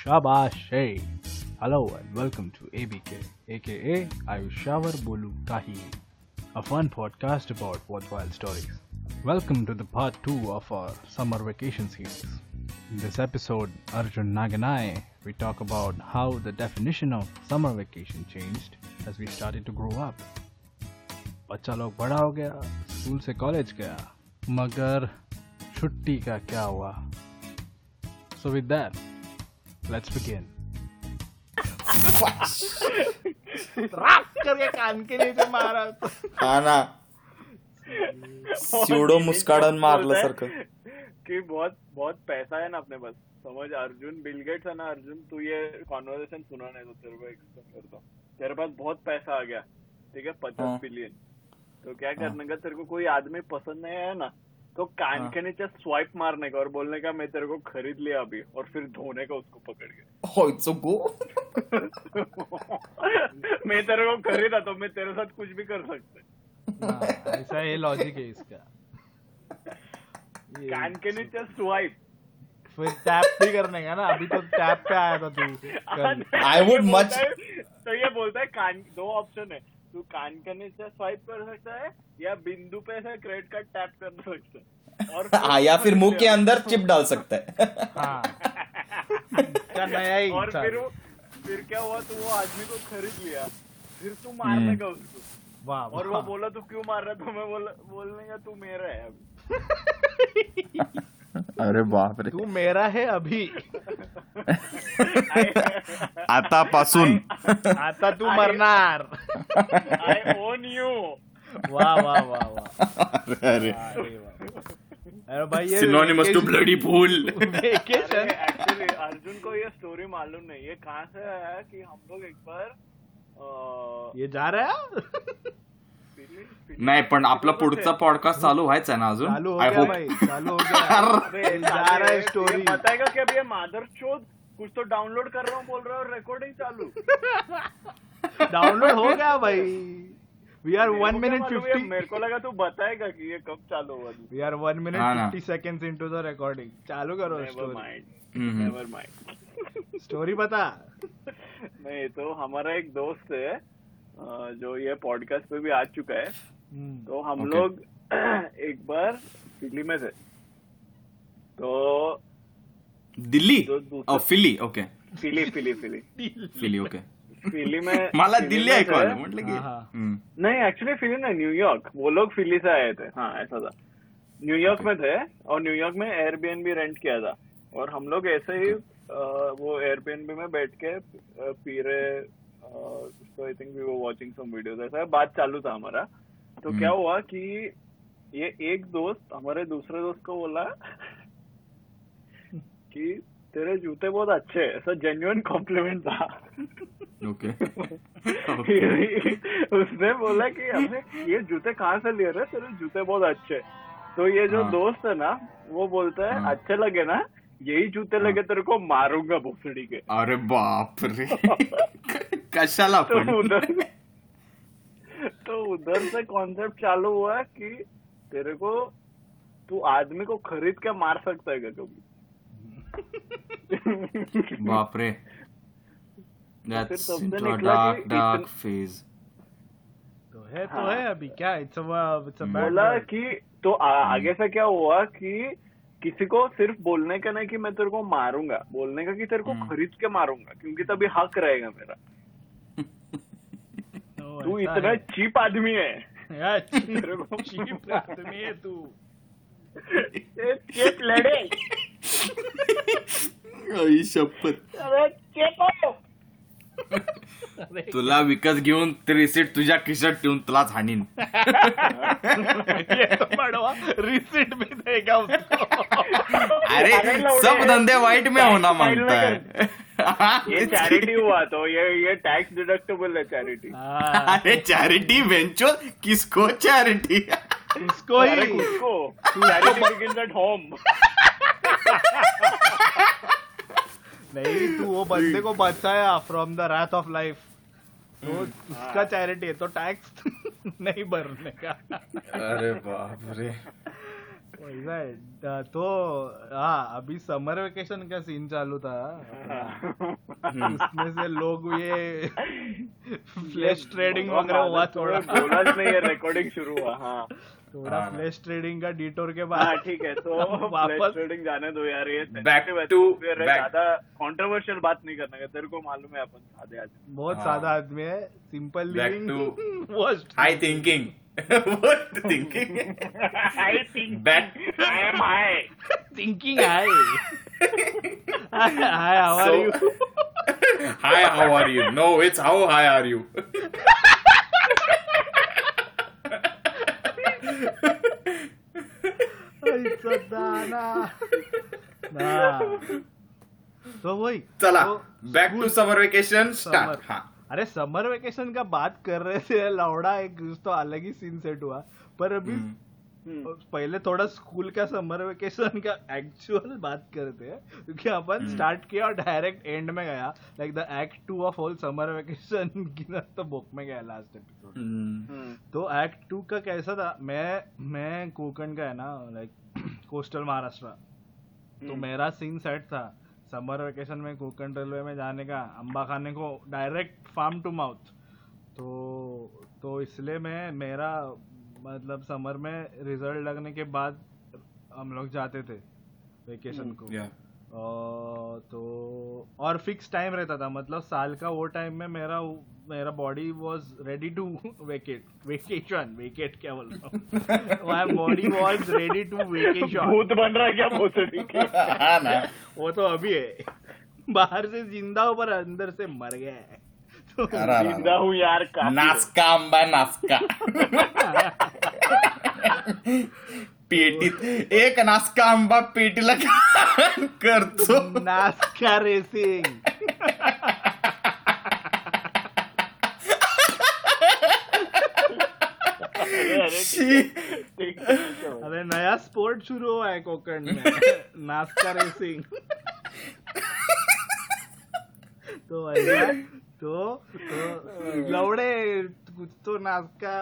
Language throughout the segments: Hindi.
Shabash. Hey. Hello and welcome to ABK, aka Ayushavar Bolu Kahi, a fun podcast about worthwhile stories. Welcome to the part 2 of our summer vacation series. In this episode, Arjun Nag and I, we talk about how the definition of summer vacation changed as we started to grow up. बच्चा लोग बड़ा हो गया स्कूल से कॉलेज गया मगर छुट्टी का क्या हुआ so with that let's begin राख करके कान के नीचे मारा हा ना स्युडो मुस्काडन मारल्यासारखं कि बहुत बहुत पैसा है ना अपने पास। समझ अर्जुन बिल गेट्स है ना अर्जुन तू ये कॉन्वर्सेशन सुना नहीं तो तेरे को एक्सप्लेन करता हूँ। तेरे पास बहुत पैसा आ गया ठीक है? हाँ। पचास बिलियन तो क्या करने का तेरे को कोई आदमी पसंद नहीं है ना? तो कान हाँ। के नीचे स्वाइप मारने का और बोलने का मैं तेरे को खरीद लिया अभी और फिर धोने का उसको पकड़ के। गो मैं तेरे को खरीदा तो मैं तेरे साथ कुछ भी कर सकता हाँ, ऐसा ये लॉजिक है इसका। कान के नीचे स्वाइप। फिर टैप भी करने का ना अभी तो टैप पे आया था तू आई I would much- तो ये बोलता है कान दो ऑप्शन है। तू कान के नीचे स्वाइप कर सकता है या बिंदु पे से क्रेडिट कार्ड टैप कर सकता है और हाँ या फिर मुँह के अंदर चिप डाल सकता है। हाँ। क्या नया ही और फिर वो फिर क्या हुआ तू वो आदमी को खरीद लिया। फिर तू मारने का उसको। वाह और वो बोला तू क्यों मार रहा है? तो मैं बोला बोलने का तू मेरा है अभी। अरे बाप रे। तू मेरा है अभी। आतापासून आता तू मरणार आई ओन यू वाह वाह वाह वाह अरे अरे अरे वाह। अरे भाई ये synonymous to bloody fool vacation actually Arjun को ये स्टोरी मालूम नहीं ये कहाँ से आया कि हम लोग एक बार अ, ये जा रहा है? नाही पण आपला पुढचा पॉडकास्ट चालू व्हायचा ना अजून? चालू आय होप हो स्टोरी बताएगा कि अभी मादर चोद कुछ तो डाउनलोड कर रहा हूँ बोल रहा हूँ रिकॉर्डिंग चालू। डाउनलोड हो गया भाई। We are one minute fifty मेरे को लगा तू बताएगा कि ये कब चालू हुआ we are one minute. Fifty seconds into the recording चालू करो story mind. Never mind story बता। नहीं तो हमारा एक दोस्त है जो ये पॉडकास्ट पे भी आ चुका है। हम्म, तो हम Okay. लोग एक बार दिल्ली में थे। तो दिल्ली? दूसरा- फिली ओके फिली फिली फिली फिली ओके फिली में मला दिल्ली में ऐकू थे। आलं म्हटलं की हाँ, हाँ. हम्म. नहीं एक्चुअली फिली नहीं न्यूयॉर्क वो लोग फिली से आए थे। हाँ ऐसा था। New York okay. में थे और न्यूयॉर्क में एयरबीएनबी रेंट किया था। और हम लोग ऐसे ही अ, वो एयरबीएनबी में बैठ के पी रहे आई थिंक वी वो वाचिंग सम वीडियोस ऐसा बात चालू था हमारा। तो हम्म. क्या हुआ कि ये एक दोस्त हमारे दूसरे दोस्त को बोला कि तेरे जूते बहुत अच्छे हैं ऐसा जेन्युइन कॉम्प्लीमेंट था। ओके उसने बोला कि हमने ये जूते कहाँ से लिए रहे तेरे जूते बहुत अच्छे तो ये जो हाँ। दोस्त है ना वो बोलता है हाँ। अच्छे लगे ना यही जूते हाँ. लगे तेरे को मारूँगा भोसड़ी के। अरे बाप रे। कशाला तो उधर तो उधर से कॉन्सेप्ट चालू हुआ कि तेरे को तू आदमी को खरीद के मार सकता है क्या कभी? बाप रे फिर That's तब से into a dark dark phase. तो है तो हाँ। है अभी क्या? इट्स इट्स बोला कि तो आ, आगे से क्या हुआ कि किसी को सिर्फ़ बोलने का नहीं कि मैं तेरे को मारूँगा बोलने का कि तेरे को हम्म। खरीद के मारूँगा क्योंकि तभी हक रहेगा मेरा। तू इतना चीप आदमी है। चीप आदमी है तू। चेप लड़े। आई शपथ। अरे चीप। हो तुला विकत घेऊन ते रिसिट तुझ्या खिशात ठेवून तुलाच हाणीन रिसीट भी देगा अरे अरे सब धंधे वाइट में होना फ़ाइल में ये चैरिटी हुआ तो ये ये टैक्स डिडक्टेबल है चैरिटी हाँ, अरे चैरिटी वेंचो किसको चैरिटी अरे ही? उसको चैरिटी बिगिंस एट होम नहीं तू वो बंदे को बचाया from the wrath of life तो उसका चैरिटी है तो टैक्स नहीं भरने का। अरे बाप रे। है। तो हाँ अभी समर वेकेशन का सीन चालू था। उसमें से लोग ये फ्लैश ट्रेडिंग वगैरह हुआ थोड़ा। नहीं रिकॉर्डिंग शुरू हुआ हाँ। थोड़ा हाँ। फ्लैश ट्रेडिंग का डिटोर के हाँ बाद ठीक है तो वापस- ट्रेडिंग जाने दो यार ये है, back. ज़्यादा कंट्रोवर्शियल बात नहीं करना है तेरे को मालूम है अपन सादे आदमी बहुत हाँ। सादा आदमी है simple living worst high thinking what thinking. I think back. I am high thinking hi hi how are So- you hi how are you? No it's how high are you? तो वही चला तो back to school- summer vacation start. Summer. हाँ. अरे समर वेकेशन का बात कर रहे थे लौड़ा एक तो अलग ही सीन सेट हुआ। पर अभी पहले थोड़ा स्कूल का समर वेकेशन का एक्चुअल बात करते हैं क्योंकि अपन स्टार्ट किया और डायरेक्ट एंड में गया। Like the act two of whole summer vacation की तो बुक में गया लास्ट एपिसोड हम्म, तो एक्ट टू का कैसा था? मैं मैं कोकण का है ना लाइक कोस्टल महाराष्ट्र। तो मेरा सीन सेट था समर वेकेशन में कोकण रेलवे में जाने का अम्बा खाने को डायरेक्ट फार्म टू माउथ तो तो इसलिए मैं मेरा मतलब समर में रिज़ल्ट लगने के बाद हम लोग जाते थे वेकेशन को। Yeah. अ, तो और फिक्स टाइम रहता था मतलब साल का वो टाइम में मेरा मेरा body was ready to vacate vacation vacate क्या बोल रहा हूँ? My body was ready to vacation भूत बन रहा है क्या? की हाँ। वो तो अभी है। बाहर से ज़िंदा हो पर अंदर से मर गया है। ज़िंदा हूँ यार है। नासका पेटीत एक नासका आंबा पेटीला करतो नास्का रेसिंग अरे नया स्पोर्ट शुरू हुआ है कोकण में। नास्का रेसिंग तो तो तो लवड़े कुछ तो नास्का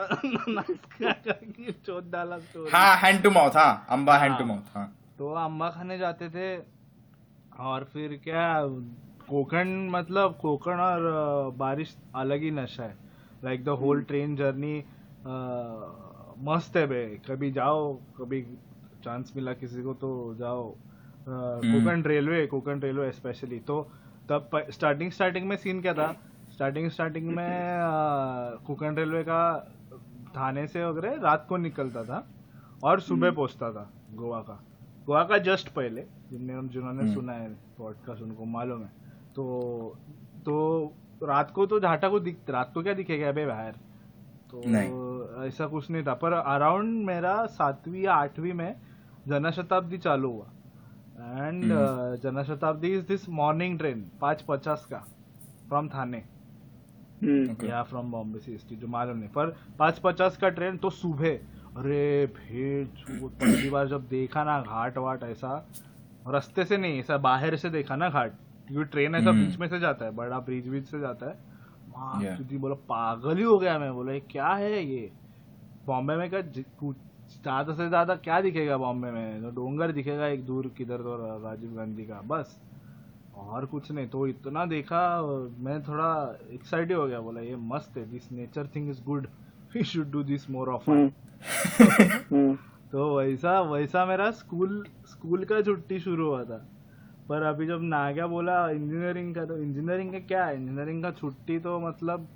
नास्का का चोट डाला तो हाँ हैंड टू माउथ हाँ अंबा हैंड टू माउथ हाँ तो अम्बा खाने जाते थे और फिर क्या कोकण मतलब कोकण और बारिश अलग ही नशा है like the whole train journey मस्त है बे कभी जाओ कभी चांस मिला किसी को तो जाओ Konkan railway Konkan railway specially तो तब स्टार्टिंग स्टार्टिंग में सीन क्या था? स्टार्टिंग स्टार्टिंग में कोकण रेलवे का थाने से वगैरह रात को निकलता था और सुबह पहुँचता था गोवा का। गोवा का जस्ट पहले जिनने जिन्होंने सुना है पॉडकास्ट उनको मालूम है। तो तो रात को तो झाटा को दिख रात को क्या दिखेगा अबे बाहर? तो ऐसा कुछ नहीं था। पर अराउंड मेरा सातवीं या आठवीं में जनशताब्दी चालू हुआ। And Janshatabdi is this morning train पाँच पचास का फ्रॉम थाने या फ्रॉम बॉम्बे सी एस जो मालूम नहीं पर पाँच पचास का ट्रेन तो सुबह. अरे भेज पहली बार जब देखा ना घाट वाट ऐसा. रास्ते से नहीं ऐसा बाहर से देखा ना घाट. क्योंकि ट्रेन ऐसा हम्म। बीच में से जाता है बड़ा ब्रिज बीच से जाता है. वहाँ Yeah. बोला पागल ही हो गया मैं. बोला क्या है ये? बॉम्बे में क्या ज़्यादा से ज़्यादा क्या दिखेगा बॉम्बे में? तो डोंगर दिखेगा एक दूर किधर तो राजीव गांधी का बस। और कुछ नहीं तो इतना देखा मैं थोड़ा एक्साइटेड हो गया बोला ये मस्त है this nature thing is good we should do this more of तो वैसा वैसा मेरा स्कूल स्कूल का छुट्टी शुरू हुआ था। पर अभी जब नाग्या बोला इंजीनियरिंग का तो इंजीनियरिंग का क्या है? इंजीनियरिंग का छुट्टी तो मतलब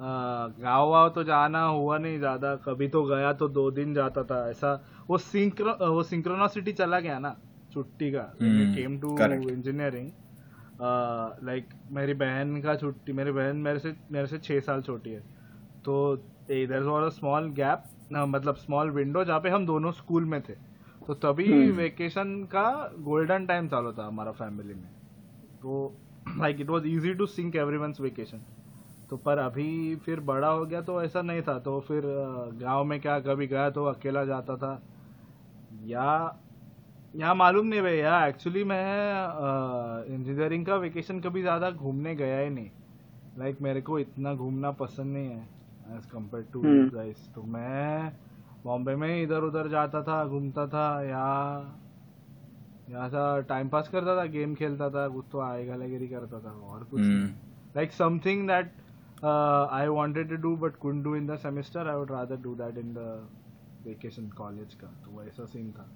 गाँव वाव तो जाना हुआ नहीं ज़्यादा। कभी तो गया तो दो दिन जाता था ऐसा। वो सिंक्रो वो सिंक्रोनोसिटी चला गया ना छुट्टी का। Hmm, came to engineering like मेरी बहन का छुट्टी मेरी बहन मेरे से मेरे से छह साल छोटी है। तो there was a small gap मतलब स्मॉल विंडो जहाँ पे हम दोनों स्कूल में थे। तो तभी वेकेशन का गोल्डन टाइम चालू था हमारा फैमिली में। तो like it was easy to sync every everyone's vacation तो पर अभी फिर बड़ा हो गया तो ऐसा नहीं था। तो फिर गाँव में क्या कभी गया तो अकेला जाता था। या यहाँ मालूम नहीं भैया एक्चुअली मैं इंजीनियरिंग का वेकेशन कभी ज़्यादा घूमने गया ही नहीं। लाइक like, मेरे को इतना घूमना पसंद नहीं है एज कंपेयर टू। गाइस तो मैं बॉम्बे में इधर उधर जाता था घूमता था यहाँ यहाँ सा टाइम पास करता था गेम खेलता था कुछ तो आएगा लगेरी करता था और कुछ like something that uh, I wanted to do but couldn't do in the semester, I would rather do that in the vacation college का तो वैसा सीन था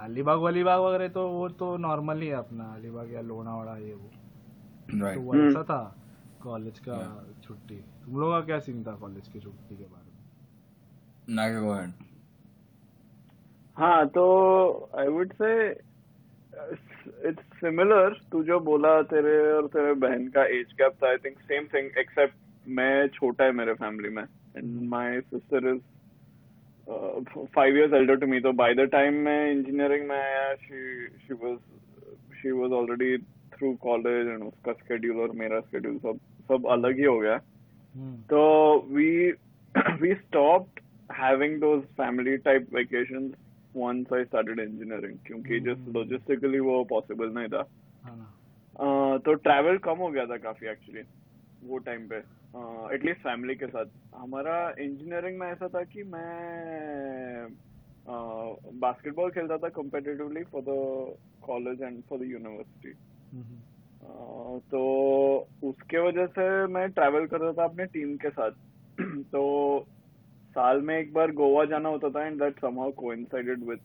अलीबाग वलीबाग वगैरह तो वो तो नॉर्मल ही है अपना अलीबाग या लोनावाड़ा ये वो right. तो. वैसा था कॉलेज का yeah. छुट्टी तुम लोगों का क्या सीन था कॉलेज की छुट्टी के बारे में Naga, go ahead. हाँ तो I would say it's similar to जो बोला तेरे और तेरे बहन का एज गैप था I think same thing except मैं छोटा है मेरे फैमिली में and my sister is five years elder to me तो बाय द टाइम मैं इंजीनियरिंग में आया she she was she was already through college and उसका स्केड्यूल और मेरा स्केड्यूल सब सब अलग ही हो गया। तो we we we having having those family type vacations once I started engineering क्योंकि जस्ट लॉजिस्टिकली वो पॉसिबल नहीं था। हाँ। Uh, तो ट्रैवल कम हो गया था काफ़ी एक्चुअली वो टाइम पे एटलीस्ट फैमिली के साथ। हमारा इंजीनियरिंग में ऐसा था कि मैं बास्केटबॉल खेलता था competitively for the college and for the university तो उसके वजह से मैं ट्रैवल करता था अपने टीम के साथ। तो साल में एक बार गोवा जाना होता था and that somehow coincided with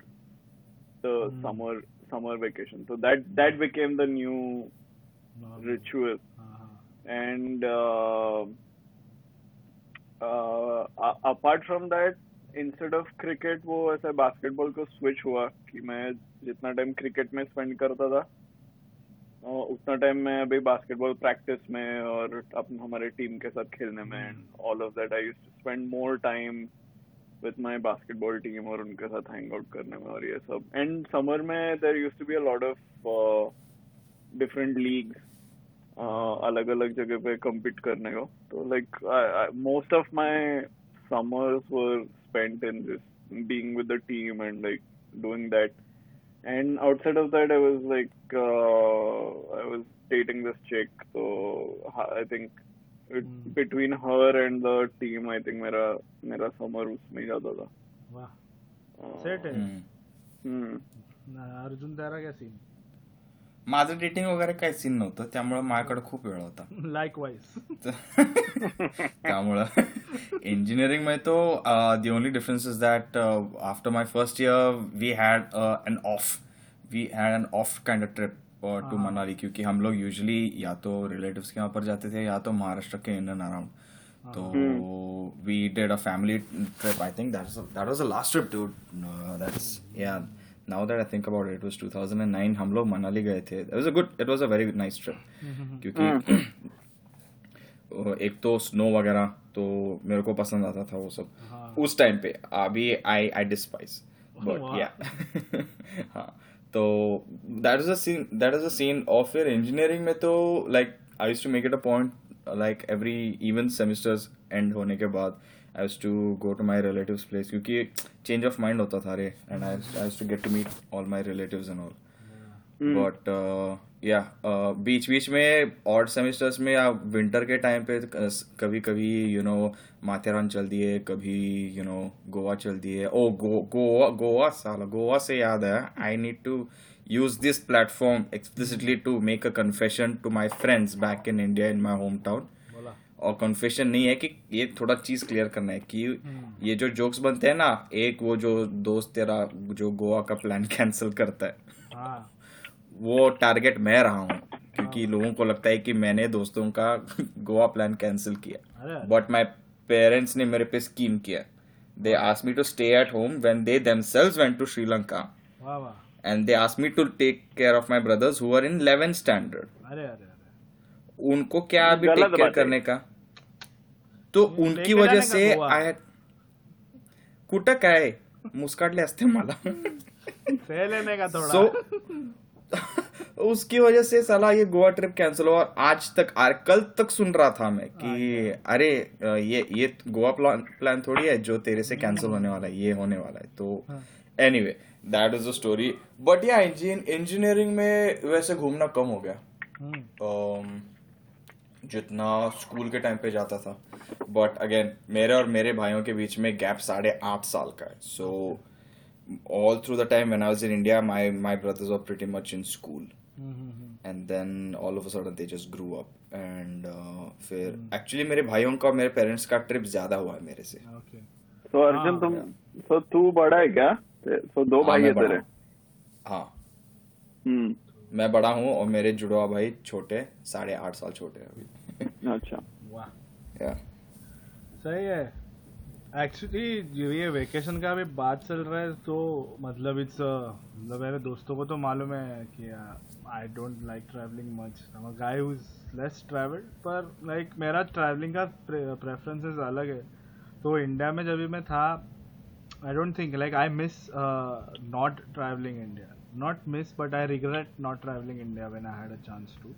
the summer summer vacation तो that that became the new ritual हाँ, हाँ. And apart from that, instead of cricket, वो ऐसा बास्केटबॉल को स्विच हुआ कि मैं जितना टाइम क्रिकेट में स्पेंड करता था उतना टाइम मैं अभी बास्केटबॉल प्रैक्टिस में और अपन हमारे टीम के साथ खेलने में and all of that I used to spend more time with my basketball team और उनके साथ हैंग आउट करने में और ये सब. एंड समर में there used to be a lot of different leagues अलग अलग जगह पे compete करने को तो like most of my summers were spent in this being with the team and like doing that and outside of that i was like uh, i was dating this chick so i think it, between her and the team i think मेरा मेरा summer उसमें ही जाता था वाह Uh, सेट है हम्म. हम्म. ना, अर्जुन तेरा क्या सीन माझं डेटिंग वगैरे काही सीन नव्हतं त्यामुळे माझ्याकडे खूप वेळ होता. लाइक वाइज त्यामुळं. इंजिनिअरिंग मध्ये तो the only difference is that after my first year we had an off we had an off kind of trip to Manali क्योंकि हम लोग यूजुअली या तो रिलेटिव्स के यहाँ पर जाते थे या तो महाराष्ट्र के इन एंड अराउंड तो we did a family trip I think that was the last trip to that's yeah now that I think about it was 2009 हम लोग मनाली गए थे। It was a good it was a very nice trip क्योंकि एक तो स्नो वगैरह तो मेरे को पसंद आता था वो सब। उस टाइम पे अभी आई आई डिस्पाइस बट या हाँ तो that is a scene that is a scene of your engineering में तो like I use to make it a point like every even semesters end होने के बाद। I to go to my relatives place क्योंकि चेंज ऑफ़ माइंड होता था रे and I to get to meet all my relatives and all but yeah बीच बीच में ऑड सेमेस्टर्स में या विंटर के टाइम पे कभी कभी यू नो माथेरान चल दिए कभी यू नो गोवा चल दिए। ओ गोवा गोवा साला गोवा से याद है I need to use this platform explicitly to make a confession to my friends back in India in my home town और कन्फेशन नहीं है कि ये थोड़ा चीज़ क्लियर करना है कि ये जो जोक्स बनते हैं ना एक वो जो दोस्त तेरा जो गोवा का प्लान कैंसिल करता है हाँ। वो टारगेट मैं रहा हूँ क्योंकि लोगों को लगता है कि मैंने दोस्तों का गोवा प्लान कैंसिल किया। बट माई पेरेंट्स ने मेरे पे स्कीम किया। They ask me to stay at home when they themselves went to Sri Lanka वाह वाह। And they ask me to take care of my brothers who are in 11th standard अरे अरे अरे। उनको क्या अभी टेक केयर करने का? तो उनकी वजह से। आय कुठं काय? मुस्काटले असते मला. सो उसकी वजह से साला ये गोवा ट्रिप कैंसिल हुआ और आज तक आ, कल तक सुन रहा था मैं कि अरे ये ये गोवा प्लान प्लान थोड़ी है जो तेरे से कैंसिल होने वाला है ये होने वाला है। तो anyway that is the story but yeah engineering में वैसे घूमना कम हो गया। हम्म, um, जितना स्कूल के टाइम पे जाता था। बट अगेन मेरे और मेरे भाइयों के बीच में गैप साढ़े आठ साल का है। So all through the time when I was in India my my brothers were pretty much in school and then all of a sudden they just grew up and uh, फिर एक्चुअली मेरे भाइयों का मेरे पेरेंट्स का ट्रिप ज़्यादा हुआ है मेरे से। तो अर्जुन तुम तो तू बड़ा है क्या? तो दो हाँ, भाई है तेरे? हाँ। हम्म। मैं बड़ा हूँ और मेरे जुड़वा भाई छोटे साढ़े आठ साल छोटे हैं अभी। अच्छा वाह या सही है. एक्चुअली ये वेकेशन का भी बात चल रहा है तो मतलब इट्स मतलब मेरे दोस्तों को तो मालूम है कि I don't like travelling much guy who is less travelled पर लाइक मेरा ट्रैवलिंग का प्रेफरेंसेस अलग है. तो इंडिया में जब भी मैं था I don't think like I miss not travelling India not miss but I regret not travelling India when I had a chance to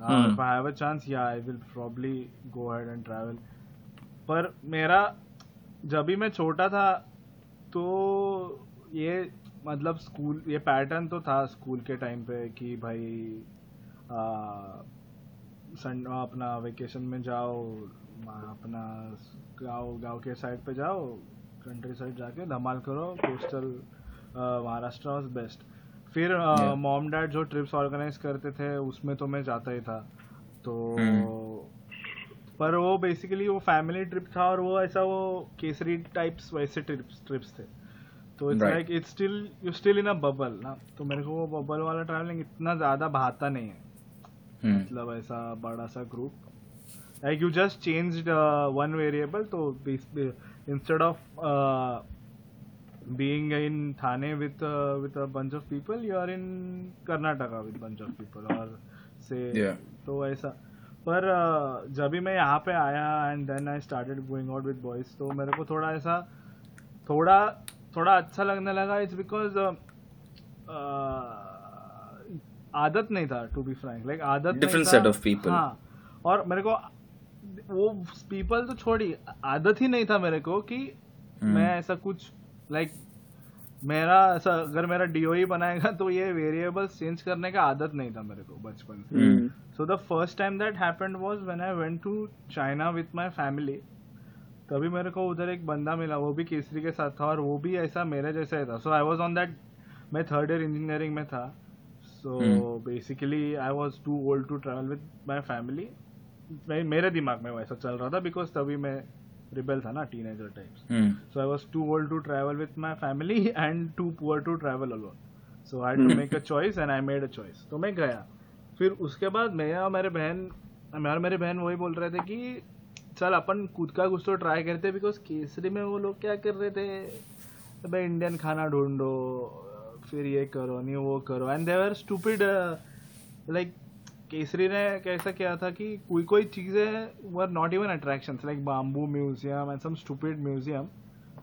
Hmm. if I have a chance, yeah, I will probably go ahead and travel. पर मेरा जब भी मैं छोटा था तो ये मतलब स्कूल ये पैटर्न तो था स्कूल के टाइम पे कि भाई आ, सन अपना वेकेशन में जाओ अपना गाँव गाँव के साइड पे जाओ कंट्री साइड जाके धमाल करो कोस्टल महाराष्ट्र वॉज़ बेस्ट फिर. मॉम डैड जो ट्रिप्स ऑर्गेनाइज करते थे उसमें तो मैं जाता ही था। तो पर वो बेसिकली वो फैमिली ट्रिप था और वो ऐसा वो केसरी टाइप्स वैसे ट्रिप्स ट्रिप्स थे। तो it's like it's still you still in a bubble ना। तो मेरे को वो बबल वाला ट्रैवलिंग इतना ज़्यादा भाता नहीं है। हम्म मतलब ऐसा बड़ा सा group like you just change one variable तो instead of being in Thane with uh, with a bunch of people, you are in Karnataka with bunch of people, or say Yeah. तो ऐसा पर uh, जब भी मैं यहाँ पे आया and then I started going out with boys तो मेरे को थोड़ा ऐसा थोड़ा थोड़ा अच्छा लगने लगा इट्स बिकॉज़ आदत नहीं था टू बी फ्रैंक लाइक आदत था। set of people. हाँ और मेरे को वो पीपल तो छोड़ी आदत ही नहीं था मेरे को कि हम्म। मैं ऐसा कुछ लाइक मेरा ऐसा अगर मेरा डीओ ही बनाएगा तो ये वेरिएबल्स चेंज करने का आदत नहीं था मेरे को बचपन से। So the first time that happened was when I went to China with my family तभी मेरे को उधर एक बंदा मिला वो भी केसरी के साथ था और वो भी ऐसा मेरे जैसा ही था। So I was on that मैं थर्ड ईयर इंजीनियरिंग में था। So. Basically I was too old to travel with my family मेरे दिमाग में वैसा चल रहा था बिकॉज़ तभी मैं रिबेल था ना teenager types So I was too old to travel with my family and too poor to travel alone. So I had to make a choice and I made a choice. तो मैं गया। फिर उसके बाद मैं और मेरे बहन मैं और मेरी बहन वही बोल रहे थे कि चल अपन खुद का कुछ तो ट्राई करते बिकॉज़ केसरी में वो लोग क्या कर रहे थे? भाई इंडियन खाना ढूंढो फिर ये करो नहीं वो करो. And they were stupid like Kesari ने कैसा किया था कि कोई कोई चीज़ें were not even attractions like bamboo museum and some stupid museum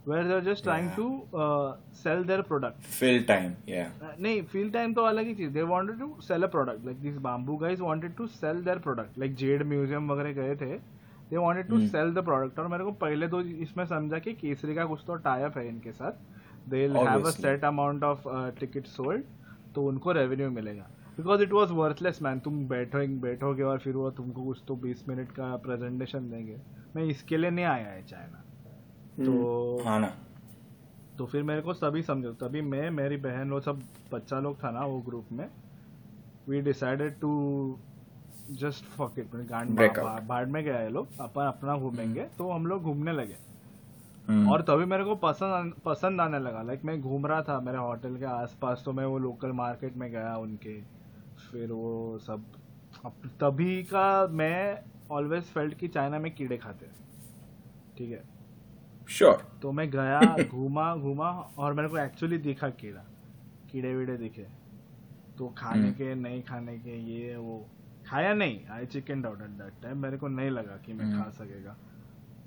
where they are just trying. To sell their product fill time yeah. नहीं फील टाइम तो अलग ही चीज़। They wanted to sell a product like this bamboo guys wanted to sell their product like jade museum वगैरह गए थे। They wanted to. Sell the product और मेरे को पहले तो इसमें समझा कि केसरी का कुछ तो टाइप है इनके साथ। They have a. Set amount of ticket sold तो उनको रेवेन्यू मिलेगा। Because it was worthless man तुम बैठो बैठोगे और फिर वो तुमको कुछ तो बीस मिनट का प्रेजेंटेशन देंगे। मैं इसके लिए नहीं आया है चाइना। तो हाँ ना। तो फिर मेरे को सभी समझो। तभी मैं मेरी बहन वो सब बच्चा लोग था ना वो ग्रुप में we decided to just fuck it. बाढ़ में गया है लोग अपन अपना घूमेंगे। तो हम लोग घूमने लगे। हम्म, और तभी मेरे को पसंद पसंद आने लगा। लाइक मैं घूम रहा था मेरे होटल के आसपास तो मैं वो लोकल मार्केट में गया उनके। फिर वो सब अब तभी का मैं ऑलवेज फेल्ट कि चाइना में कीड़े खाते हैं। ठीक है? Sure sure. तो मैं गया घूमा घूमा और मेरे को एक्चुअली दिखा कीड़ा। कीड़े वीड़े दिखे। तो खाने हम्म। के नहीं खाने के ये वो खाया नहीं। I chicken doubt at that time मेरे को नहीं लगा कि मैं हम्म। खा सकेगा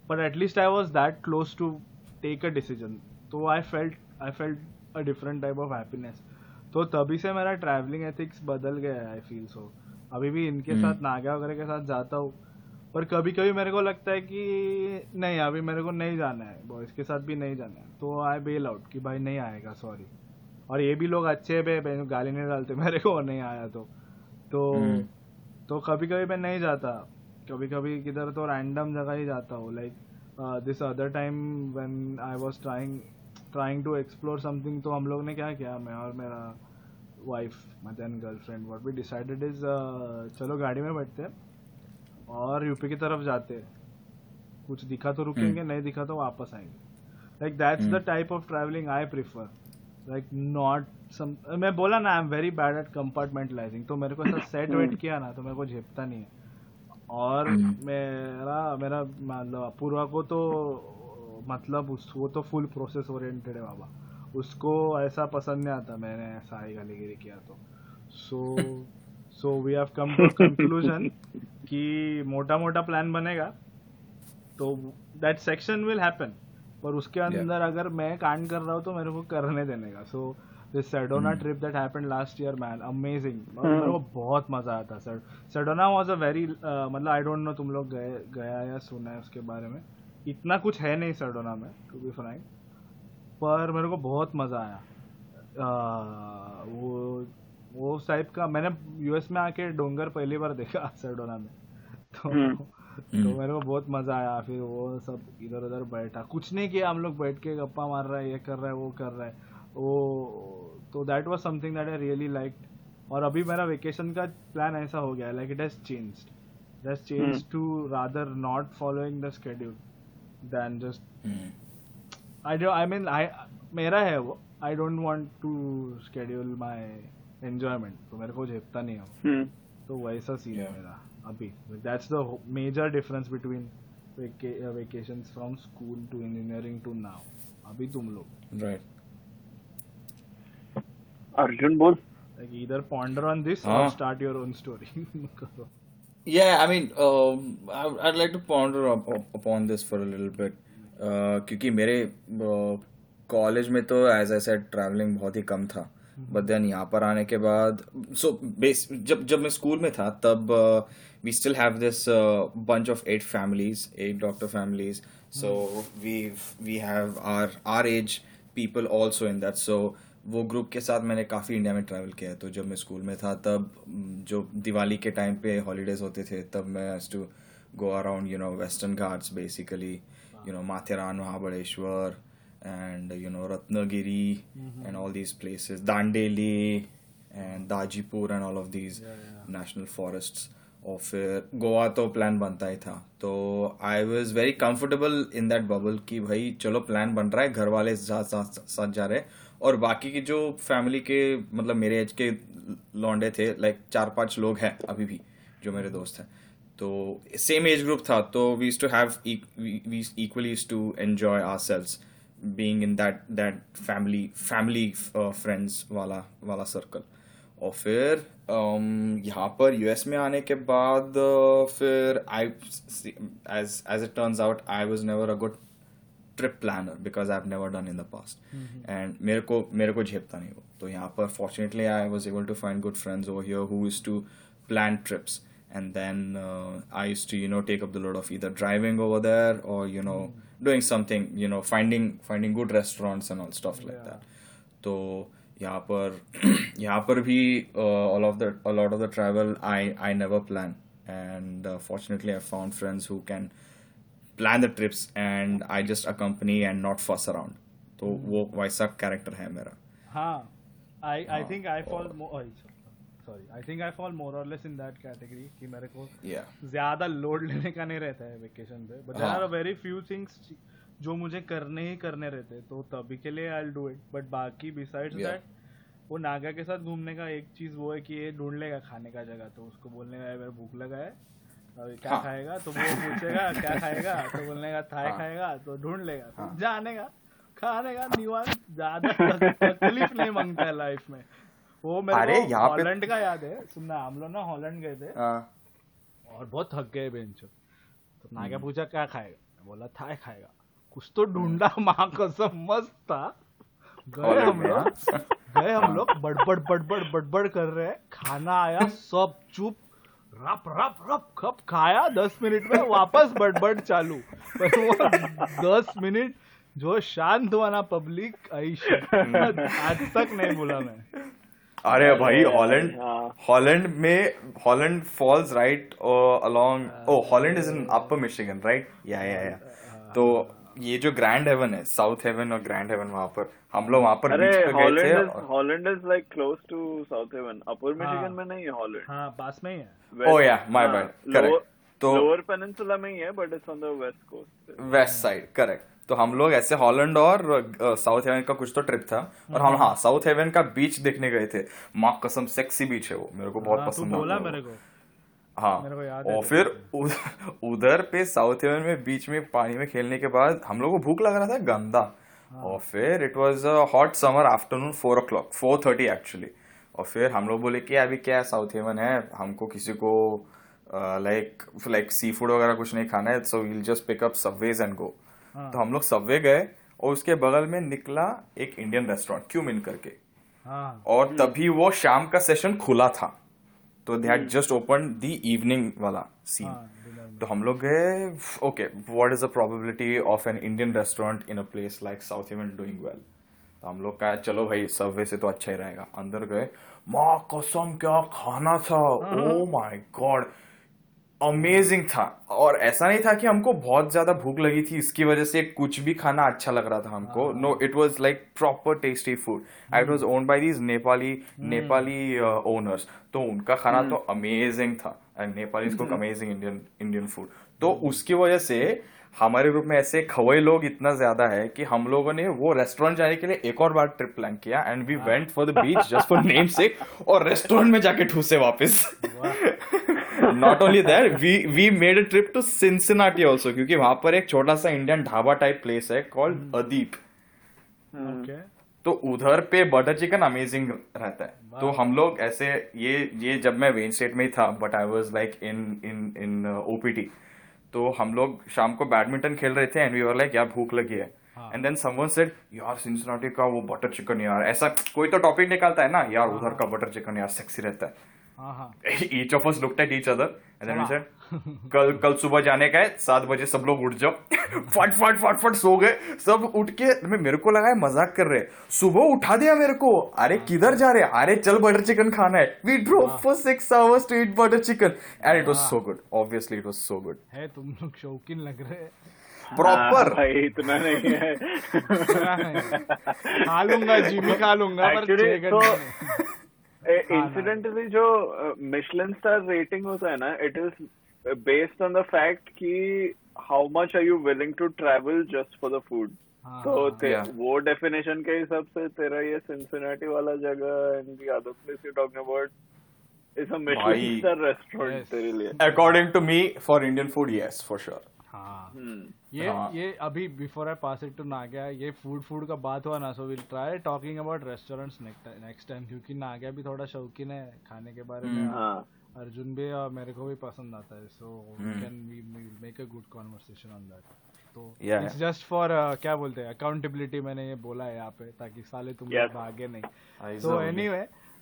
but at least I was that close to take a decision तो I felt I felt a different type of happiness तो तभी से मेरा ट्रैवलिंग एथिक्स बदल गया है आई फील सो अभी भी इनके हम्म। साथ नागा वगैरह के साथ जाता हूँ। पर कभी कभी मेरे को लगता है कि नहीं अभी मेरे को नहीं जाना है। बॉयज़ के साथ भी नहीं जाना है। तो आई बेल आउट कि भाई नहीं आएगा सॉरी और ये भी लोग अच्छे बे बे- गाली नहीं डालते मेरे को नहीं आया तो। तो हम्म। तो कभी कभी मैं नहीं जाता। कभी कभी किधर तो रैंडम जगह ही जाता हूँ। Like this other time when I was trying trying to explore something तो हम लोग ने क्या किया मैं और मेरा wife my then girlfriend what we decided is चलो गाड़ी में बैठते हैं और यूपी की तरफ़ जाते हैं। कुछ दिखा तो रुकेंगे नहीं दिखा तो वापस आएँगे। Like that's the type of travelling I prefer like not some मैं बोला ना I am very bad at compartmentalising तो मेरे को ऐसा सेट वेट किया ना तो मेरे को झेपता नहीं है। और मेरा मेरा मतलब अपूर्वा को तो मतलब उस वो तो फुल प्रोसेस ओरिएंटेड है बाबा। उसको ऐसा पसंद नहीं आता मैंने ऐसा ही गालीगिरी किया तो। So so we have come to conclusion कि मोटा मोटा प्लान बनेगा तो दैट सेक्शन विल हैपन पर उसके अंदर yeah. अगर मैं कांड कर रहा हूँ तो मेरे को करने देने का। So this Sedona trip that happened last year man amazing मेरे को बहुत मज़ा आया था sir Sedona was a very मतलब आई डोंट नो तुम लोग गए गया या सुना है उसके बारे में। इतना कुछ है नहीं सेडोना में टू बी फ्रैंक पर मेरे को बहुत मज़ा आया। uh, वो वो टाइप का मैंने यूएस में आके डोंगर पहली बार देखा सरडोना में। तो तो मेरे को बहुत मज़ा आया फिर वो सब इधर उधर बैठा। कुछ नहीं किया हम लोग बैठ के गप्पा मार रहा है ये कर रहा है वो कर रहा है। वो तो that was something that I really like और अभी मेरा वेकेशन का प्लान ऐसा हो गया like it has changed it has changed to rather not following the schedule then just I don't I mean I मेरा है वो I don't want to schedule my enjoyment तो मेरे को झेपता नहीं है तो वैसा सीन है मेरा अभी। That's the major difference between vacations from school to engineering to now. अभी तुम लोग। Right. अर्जुन बोल। Like either ponder on this or हाँ. start your own story. करो। Yeah, I mean, um, I, I'd like to ponder up, up, upon this for a little bit. Uh, क्योंकि मेरे कॉलेज में तो एज आई सेड ट्रैवलिंग बहुत ही कम था. बट देन यहाँ पर आने के बाद सो बेस जब जब मैं स्कूल में था तब we still have this bunch of at families at doctor families so we we have our our age people also in that so वो ग्रुप के साथ मैंने काफ़ी इंडिया में ट्रैवल किया है। तो जब मैं स्कूल में था तब जो दिवाली के टाइम पे हॉलीडेज होते थे तब मैं to go around you know Western Ghats basically you know Matheran Mahabaleshwar and you know Ratnagiri and all these places, Dandeli and Dajipur and all of these national forests. और फिर गोवा तो प्लान बनता ही था। तो I was very comfortable in that bubble कि भाई चलो प्लान बन रहा है घर वाले साथ साथ साथ जा रहे हैं। और बाकी की जो फैमिली के मतलब मेरे एज के लौंडे थे लाइक चार पाँच लोग हैं अभी भी जो मेरे दोस्त हैं। तो सेम एज ग्रुप था तो we to have we equally to enjoy ourselves being in that that family family friends वाला वाला सर्कल और फिर um, यहाँ पर यूएस में आने के बाद uh, फिर I as as it turns out I was never a good trip planner because I never done in the past and मेरे को मेरे को झेपता नहीं वो। तो यहाँ पर fortunately I was able to find good friends over here who is to plan trips and then I use to you know take up the load of इधर ड्राइविंग ओवर देर और you know doing something you know finding finding good restaurants and all stuff like that तो यहाँ पर यहाँ पर भी all of the of the travel I I never plan and fortunately I found friends who can who can plan the trips and I just accompany and not तो वो वैसा कैरेक्टर है मेरा। हाँ I I think I fall more sorry I think I fall more or less in that category कि मेरे को yeah. ज़्यादा लोड लेने का नहीं रहता है वेकेशन पे। But there are very few things जो मुझे करने ही करने रहते हैं तो तभी के लिए आई डू इट बट बाकी बिसाइड्स दैट वो नागा के साथ घूमने का एक चीज़ वो है कि ये ढूंढ लेगा खाने का जगह तो उसको बोलने का मेरा भूख लगा है और क्या हाँ। खाएगा? तो वो पूछेगा क्या खाएगा? तो बोलने का थाई हाँ। खाएगा तो ढूंढ लेगा तो हाँ। जाने का खाने का निवान ज़्यादा तकलीफ़ नहीं माँगता है लाइफ में। वो मेरे को हॉलैंड का याद है। सुनना हम लोग ना हॉलैंड गए थे। हाँ। और बहुत थक गए बेंच तो हम्म। क्या पूछा क्या खाएगा? बोला थाई खाएगा। कुछ तो ढूंढा माँ कसम मस्त था। गए हम लोग। गए हम लोग बड़बड़ बड़बड़ बड़बड़ कर रहे हैं। खाना आया सब चुप। रप रप रप खप खाया दस मिनट में वापस बड़बड़ चालू। पर वो दस मिनट जो शांत हुआ ना पब्लिक आई आज तक नहीं बोला मैं। अरे भाई हॉलैंड हाँ। हॉलैंड में Holland Falls right along oh Holland is in upper Michigan right या या या तो ये जो ग्रैंड हेवन है साउथ हेवन और ग्रैंड हेवन वहाँ पर हम लोग वहाँ पर अरे बीच पे गए थे Holland is Holland is like close to South Haven upper. Michigan में नहीं है हॉलैंड हाँ पास में ही है। Oh, yeah, my bad. Correct. तो- लोअर पेनिनसुला में ही है but it's on the west coast west side correct तो हम लोग ऐसे हॉलैंड और साउथ हेवन का कुछ तो ट्रिप था। और हम हाँ साउथ हेवन का बीच देखने गए थे। माँ कसम सेक्सी बीच है वो। मेरे को बहुत हाँ, तू पसंद बोला मेरे को। हाँ मेरे को याद और फिर उध- उधर पे साउथ हेवन में बीच में पानी में खेलने के बाद हम लोग को भूख लग रहा था गंदा। हाँ। और फिर it was a hot summer afternoon four o'clock four thirty actually और फिर हम लोग बोले कि अभी क्या साउथ हेवन है? हमको किसी को लाइक लाइक सी फ़ूड वगैरह कुछ नहीं खाना है so we'll just pick up Subways and go. तो हम लोग सबवे गए और उसके बगल में निकला एक इंडियन रेस्टोरेंट क्यूमिन करके। हाँ। और तभी वो शाम का सेशन खुला था। तो they had just open the evening वाला सीन हाँ। तो हम लोग गए okay what is the probability of an Indian restaurant in a place like South Haven doing well तो हम लोग कहा चलो भाई सबवे से तो अच्छा ही रहेगा. अंदर गए माँ कसम क्या खाना था? ओ माय गॉड अमेजिंग था। और ऐसा नहीं था कि हमको बहुत ज़्यादा भूख लगी थी इसकी वजह से कुछ भी खाना अच्छा लग रहा था हमको। No it was like proper tasty food it was owned by these Nepali Nepali owners तो उनका खाना तो अमेजिंग था। And Nepali amazing Indian Indian food तो उसकी वजह से हमारे ग्रुप में ऐसे खवई लोग इतना ज़्यादा है कि हम लोगों ने वो रेस्टोरेंट जाने के लिए एक और बार ट्रिप प्लान किया। And we went for the beach just for name से और रेस्टोरेंट में जाके ठूसे वापस। Not only that we we made a trip to Cincinnati also क्योंकि वहाँ पर एक छोटा सा इंडियन ढाबा टाइप प्लेस है कॉल्ड अदीप ओके तो उधर पे बटर चिकन अमेजिंग रहता है। तो हम लोग ऐसे ये ये जब मैं वेन स्टेट में ही था but I was like in in in OPT तो हम लोग शाम को बैडमिंटन खेल रहे थे एंड वी वर लाइक यार भूख लगी है. एंड देन समवन सेड यार सिंसिनाटी का वो बटर चिकन यार ऐसा कोई तो टॉपिक निकालता है ना यार उधर का बटर चिकन यार सेक्सी रहता है. हाँ हाँ। Each of us looked at each other and then we said कल कल सुबह जाने का है सात बजे सब लोग उठ जाओ. फट फट फट फट सो गए। सब उठ के मैं मेरे को लगा है मज़ाक कर रहे सुबह उठा दिया मेरे को। अरे किधर जा रहे अरे चल बटर चिकन खाना है। We drove for six hours to eat butter chicken and it was so good obviously it was so good है तुम लोग शौकीन लग रहे प्रॉपर भाई इतना नहीं है। खा लूँगा जिमी खा लूँगा पर तो-। इंसिडेंटली जो मिशलन स्टार रेटिंग होता है ना it is based on the fact कि how much are you willing to travel just for the food हाँ, तो वो डेफिनेशन के हिसाब से तेरा ये सिंसिनाटी वाला जगह and the other place you talking about is a Michelin star restaurant तेरे लिए। According to me for Indian food yes for sure हाँ। हम्म। ये हाँ। ये अभी before I pass it to Nagya ये फ़ूड फ़ूड का बात हुआ ना so will try talking about restaurants next time क्योंकि नाग्या भी थोड़ा शौकीन है खाने के बारे में। हाँ। अर्जुन भी और मेरे को भी पसंद आता है so. Can we make a good conversation on that तो इट्स जस्ट फॉर क्या बोलते हैं अकाउंटेबिलिटी मैंने ये बोला है यहाँ पे ताकि साले तुम भागे नहीं। I तो saw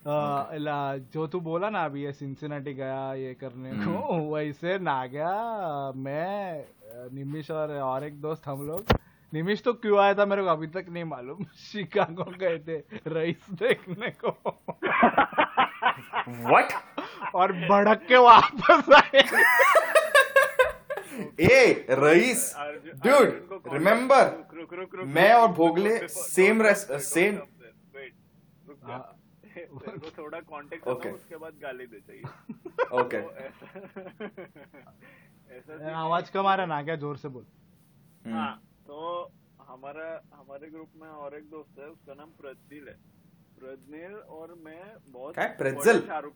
जो तू बोला ना अभी ये सिंसिनाटी गया ये करने को वैसे ना गया मैं अ, निमिष और और एक दोस्त हम लोग निमिष तो क्यों आया था मेरे को अभी तक नहीं मालूम शिकागो गए थे रईस देखने को व्हाट और भड़क के वापस आए ए रईस अर्जुन- रिमेम्बर मैं और भोगले रुक- रुक- same रुक- res- रुक- same- रुक- wait, रुक जा। हाँ। तेरे को थोड़ा कॉन्टेक्ट Okay. उसके बाद गाली दे चाहिए। ओके तो ऐसा आवाज़ कम आ रहा ना क्या ज़ोर से बोल? हाँ तो हमारा हमारे ग्रुप में और एक दोस्त है उसका नाम प्रज्ञिल है। प्रज्ञिल और मैं बहुत क्या है? शाहरुख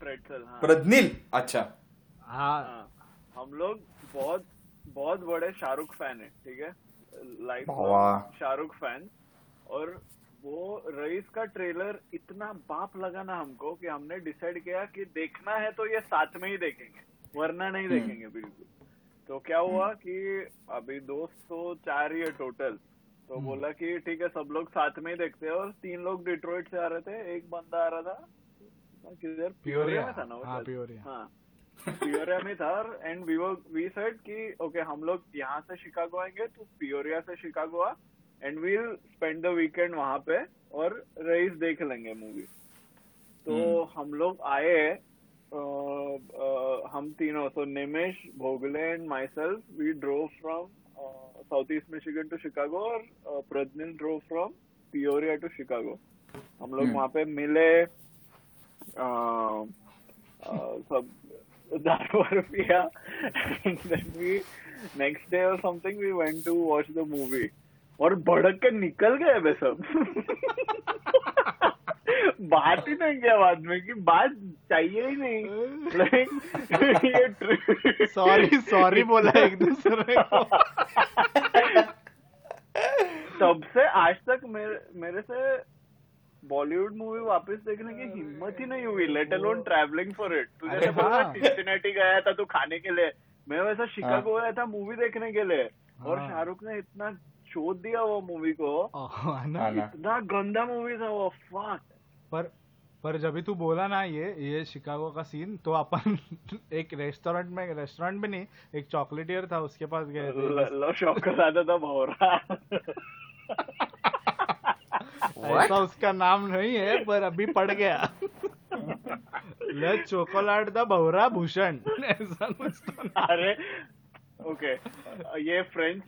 प्रेत्ज़ल हाँ। प्रज्ञिल अच्छा। हाँ। हाँ, हम लोग बहुत बहुत बड़े शाहरुख फ़ैन है ठीक है? लाइक वाह। शाहरुख फ़ैन और वो रईस का ट्रेलर इतना बाप लगा ना हमको कि हमने डिसाइड किया कि देखना है तो ये साथ में ही देखेंगे वरना नहीं हम्म। देखेंगे बिल्कुल तो क्या हुआ कि अभी दोस्त तो चार ही है टोटल तो हम्म। बोला कि ठीक है सब लोग साथ में ही देखते हैं और तीन लोग डिट्रॉइट से आ रहे थे एक बंदा आ रहा था किधर पियोरिया में था ना वो हाँ? पियोरिया। हाँ पियोरिया में था एंड वी वी सेड कि ओके हम लोग यहाँ से शिकागो आएँगे तो प्योरिया से Chicago uh and we'll spend the weekend वहाँ पे और रईस देख लेंगे मूवी तो हम लोग आए हम तीनों so Nimesh Bhogle and myself we drove from South East Michigan to Chicago और Pragyal drove from Peoria to Chicago हम लोग हम्म। वहाँ पे मिले सब दारू पिया. Next day or something we went to watch the movie. और भड़क के निकल गए वे सब। बात ही नहीं किया बाद में कि बात चाहिए ही नहीं। ये सॉरी सॉरी बोला एक दूसरे को। तब से आज तक मेरे मेरे से बॉलीवुड मूवी वापस देखने की हिम्मत ही नहीं हुई let alone travelling for it तू जैसे बोला हाँ। सिंसिनेटी गया था तू खाने के लिए। मैं वैसा शिकागो गया था मूवी देखने के लिए। और हाँ। शाहरुख ने इतना शोध दिया वो मूवी को। हाँ, ना? इतना गंदा मूवी था वो फक पर पर जब तू बोला ना ये ये शिकागो का सीन तो अपन एक रेस्टोरेंट में रेस्टोरेंट में नहीं एक चॉकलेटियर था उसके पास गए लो शौक था भौरा ऐसा उसका नाम नहीं है पर अभी पड़ गया। ले चोकोलाट दा भवरा भूषण। ऐसा कुछ तो। अरे ओके ये फ्रेंच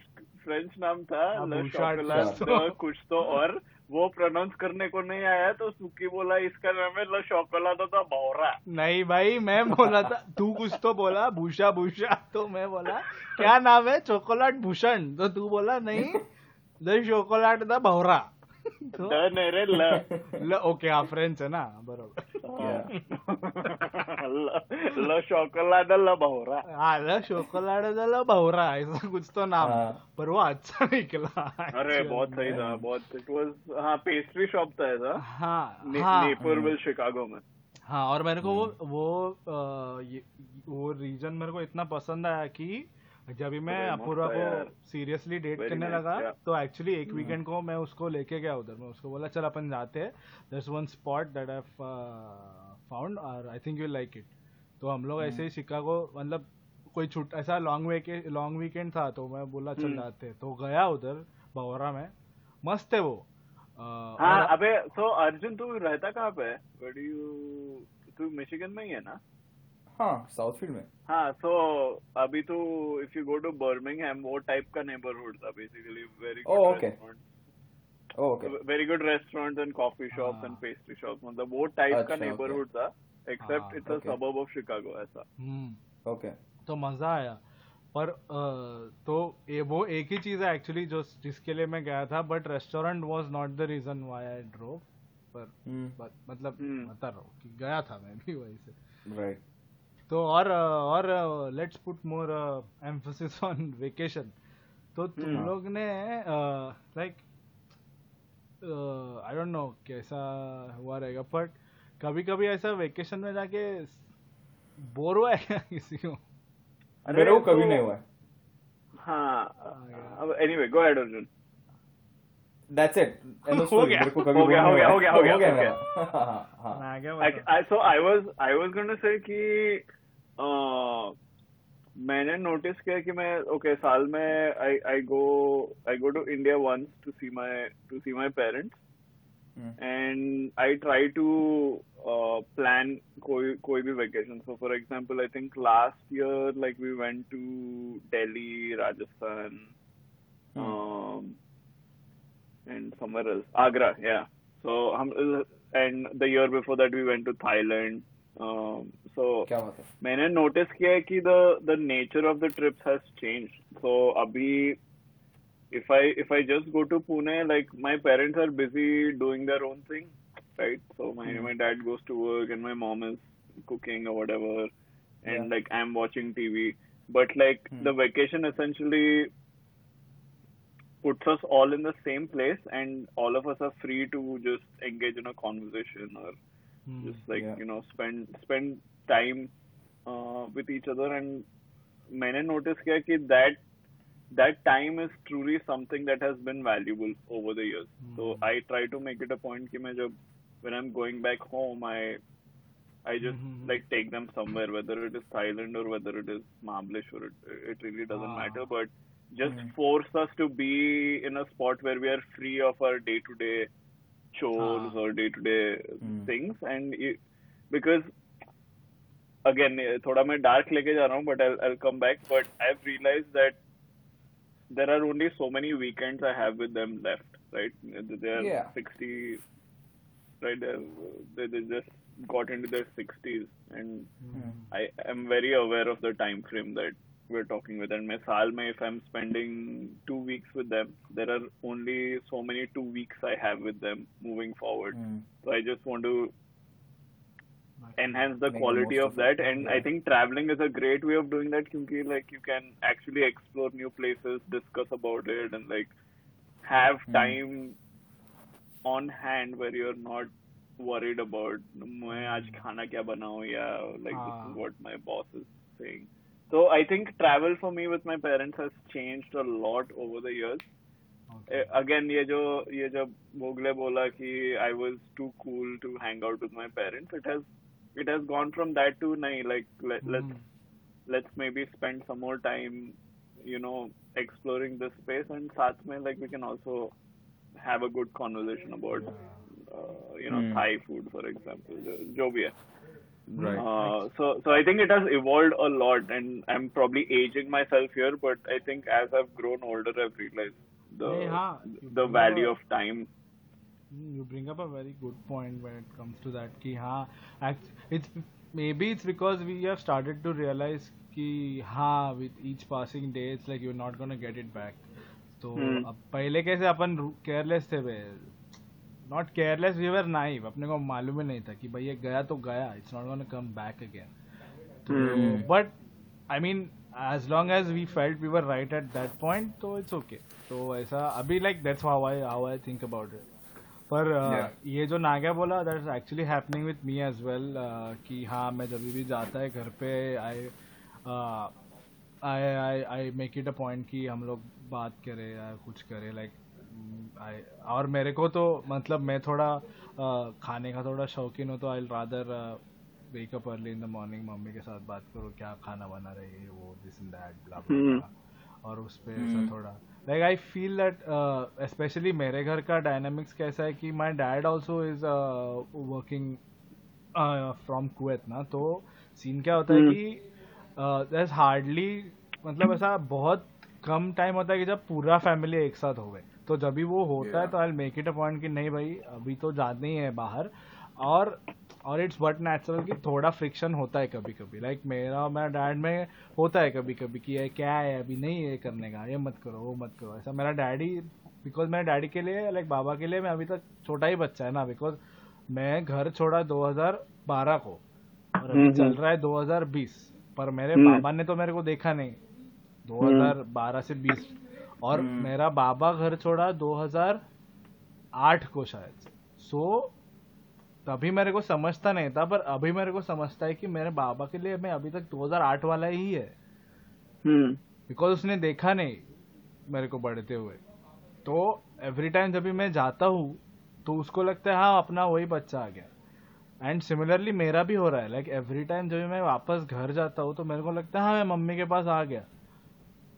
फ्रेंच नाम था हाँ, शॉकोलाट कुछ तो। तो और। वो प्रोनाउंस करने को नहीं आया तो सुखी बोला इसका नाम है ल शॉकोलाट था बौरा नहीं भाई मैं बोला था तू कुछ तो बोला भूषा भूषा तो मैं बोला क्या नाम है? चोकोलाट भूषण तो तू बोला नहीं द चोकोलाट द भवरा ल ल ओके हाँ फ्रेंच है ना? बरोबर। ल ल ल भौरा हाँ ल चोकोलाट ल भवरा ऐसा कुछ तो नाम। हाँ। पर वो अच्छा निकला अरे बहुत सही था बहुत। इट वाज हाँ पेस्ट्री शॉप था ऐसा। हाँ हाँ। नेपरविल शिकागो में। हाँ और मेरे को वो वो वो रीजन मेरे को इतना पसंद आया कि जब मैं अपूर्वा को सीरियसली डेट करने लगा तो एक्चुअली एक वीकेंड को मैं उसको लेके गया उधर। मैं उसको बोला चल अपन जाते हैं। This one spot that I found और I think you like it तो हम लोग ऐसे ही शिकागो मतलब कोई छुट ऐसा लॉन्ग वीके लॉन्ग वीकेंड था तो मैं बोला चल हम्म। जाते तो गया उधर बावरा में। मस्त है वो। हाँ अबे सो अर्जुन तू रहता कहाँ पे? तू मिशिगन में ही है ना? हाँ साउथफील्ड में। हाँ सो अभी तो if you go to Birmingham वो टाइप का नेबरहुड था basically very Oh, good okay very good restaurant and coffee shops. And pastry shops मतलब वो टाइप का okay. नेबरहुड था except it's a. Suburb of Chicago ऐसा। हम्म ओके तो मज़ा आया। पर तो ये वो एक ही चीज़ है एक्चुअली जो जिसके लिए मैं गया था but restaurant was not the reason why I drove पर हम्म मतलब। बता रहा हूँ कि गया था मैं भी वहीं से। राइट तो और और let's put more emphasis on vacation तो तुम हम्म। लोग ने लाइक आई डोंट नो कैसा हुआ रहेगा बट कभी कभी ऐसा वेकेशन में जाके बोर हुआ है क्या किसी को? मेरे को कभी नहीं हुआ है। हाँ अब anyway go ahead Arjun. That's it and हो गया, हो गया, हो गया, हो। गया, हो गया, हो गया हो गया। हाँ गया so I was I was going to say कि मैंने नोटिस किया कि मैं ओके okay, साल में I go I go to India once to see my to see my parents and I try to plan कोई कोई भी vacation so for example I think last year like we went to Delhi Rajasthan and summer Agra या सो हम and the year before that we went to Thailand Um, so क्या बात है मैंने नोटिस किया है कि the the nature of the trips has changed. So अभी if I if I just go to Pune, like my parents are busy doing their own thing, right? So my my dad goes to work and my mom is cooking or whatever, and Yeah. like I'm watching TV. But like Hmm. the vacation essentially puts us all in the same place, and all of us are free to just engage in a conversation or Hmm. just like Yeah. you know spend spend time uh, with each other and मैंने notice किया कि that that time is truly something that has been valuable over the years so Hmm. I try to make it a point कि मैं जब when I'm going back home I I just Mhm. like take them somewhere whether it is Thailand or whether it is Mahabaleshwar it, it really doesn't Ah. matter but just Hmm. force us to be in a spot where we are free of our day to day chores ah. or day to day things and it, because again thoda main dark leke ja raha hu but I'll, I'll come back but I've realized that there are only so many weekends I have with them left right they're yeah. 60 right they they just got into their 60s and mm. I am very aware of the time frame that we're talking with and मैं साल में if I'm spending two weeks with them there are only so many two weeks I have with them moving forward Hmm. so I just want to enhance the Make the quality most of of that it, and I yeah. think traveling is a great way of doing that क्योंकि like you can actually explore new places discuss about it and like have Hmm. time on hand where you're not worried about मैं आज खाना क्या बनाऊं या like this हाँ. is what my boss is saying so I think travel for me with my parents has changed a lot over the years again ये जो ये जब भोगले बोला कि I was too cool to hang out with my parents it has it has gone from that to नहीं like let's let's maybe spend some more time you know exploring this space and साथ में like we can also have a good conversation about uh, you know Hmm. Thai food for example जो- जो भी है Right. uh, so so I think it has evolved a lot, and I'm probably aging myself here, but I think as I've grown older, I've realized the Yeah, हाँ, the you value know- of time. you bring up a very good point when it comes to that कि हाँ act- it's maybe it's because we have started to realize कि हाँ with each passing day it's like you're not gonna get it back तो Hmm. अब पहले कैसे अपन केयरलेस थे बे not careless we were naive अपने को मालूम ही नहीं था कि भाई ये गया तो गया it's not gonna come back again Hmm. But I mean as long as we felt we were right at that point तो इट्स ओके तो ऐसा अभी like that's how I how I think about it पर uh. ये जो नागा बोला that's actually happening with me as well कि हाँ मैं जब भी जाता है घर पे I I I I make it a point कि हम लोग बात करें या कुछ करें लाइक आई और मेरे को तो मतलब मैं थोड़ा खाने का थोड़ा शौकीन हूँ तो I rather wake up early in the morning mummy के साथ बात करो क्या खाना बना रही है वो दिस इन दैट ब्ला. और उस पे ऐसा थोड़ा like I feel that specially मेरे घर का डायनामिक्स कैसा है कि my dad also is working from Kuwait ना तो सीन क्या होता है Hmm. कि हार्डली मतलब ऐसा बहुत कम टाइम होता है कि जब पूरा फैमिली एक साथ हो गए तो जब भी वो होता है तो I make it a point कि नहीं भाई अभी तो जाना ही है बाहर। और और इट्स बट नेचुरल कि थोड़ा फ्रिक्शन होता है कभी कभी लाइक like मेरा और मेरा डैड में होता है कभी कभी कि ये क्या है अभी नहीं ये करने का ये मत करो वो मत करो। ऐसा मेरा डैडी बिकॉज़ मेरे डैडी के लिए लाइक बाबा के लिए मैं अभी तक छोटा ही बच्चा है ना बिकॉज़ मैं घर छोड़ा 2012 को और अभी हम्म, चल हम्म। रहा है 2020 पर मेरे हम्म। बाबा ने तो मेरे को देखा नहीं। 2012 से 20 और हम्म। मेरा बाबा घर छोड़ा 2008 को शायद सो। तभी मेरे को समझता नहीं था पर अभी मेरे को समझता है कि मेरे बाबा के लिए मैं अभी तक 2008 वाला ही है। Hmm. बिकॉज़ उसने देखा नहीं मेरे को बढ़ते हुए। तो एवरी टाइम जब भी मैं जाता हूँ तो उसको लगता है हाँ अपना वही बच्चा आ गया। एंड सिमिलरली मेरा भी हो रहा है लाइक एवरी टाइम जब मैं वापस घर जाता हूँ तो मेरे को लगता है हाँ मैं मम्मी के पास आ गया।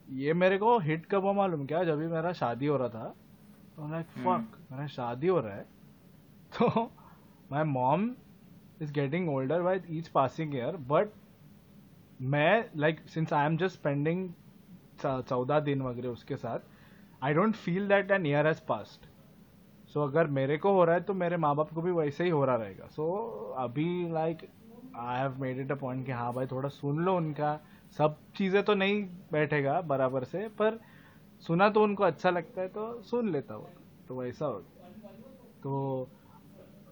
ये मेरे को हिट कब हुआ मालूम? क्या जब भी मेरा शादी हो रहा था तो लाइक फक मेरा शादी हो रहा है। तो my mom is getting older by each passing year but मैं like since I am just spending चौदह दिन वगैरह उसके साथ I don't feel that an year has past so अगर मेरे को हो रहा है तो मेरे माँ बाप को भी वैसे ही हो रहा रहेगा। सो so, अभी like I have made it a point कि हाँ भाई थोड़ा सुन लो उनका। सब चीज़ें तो नहीं बैठेगा बराबर से, पर सुना तो उनको अच्छा लगता है तो सुन लेता हूँ तो वैसा हो तो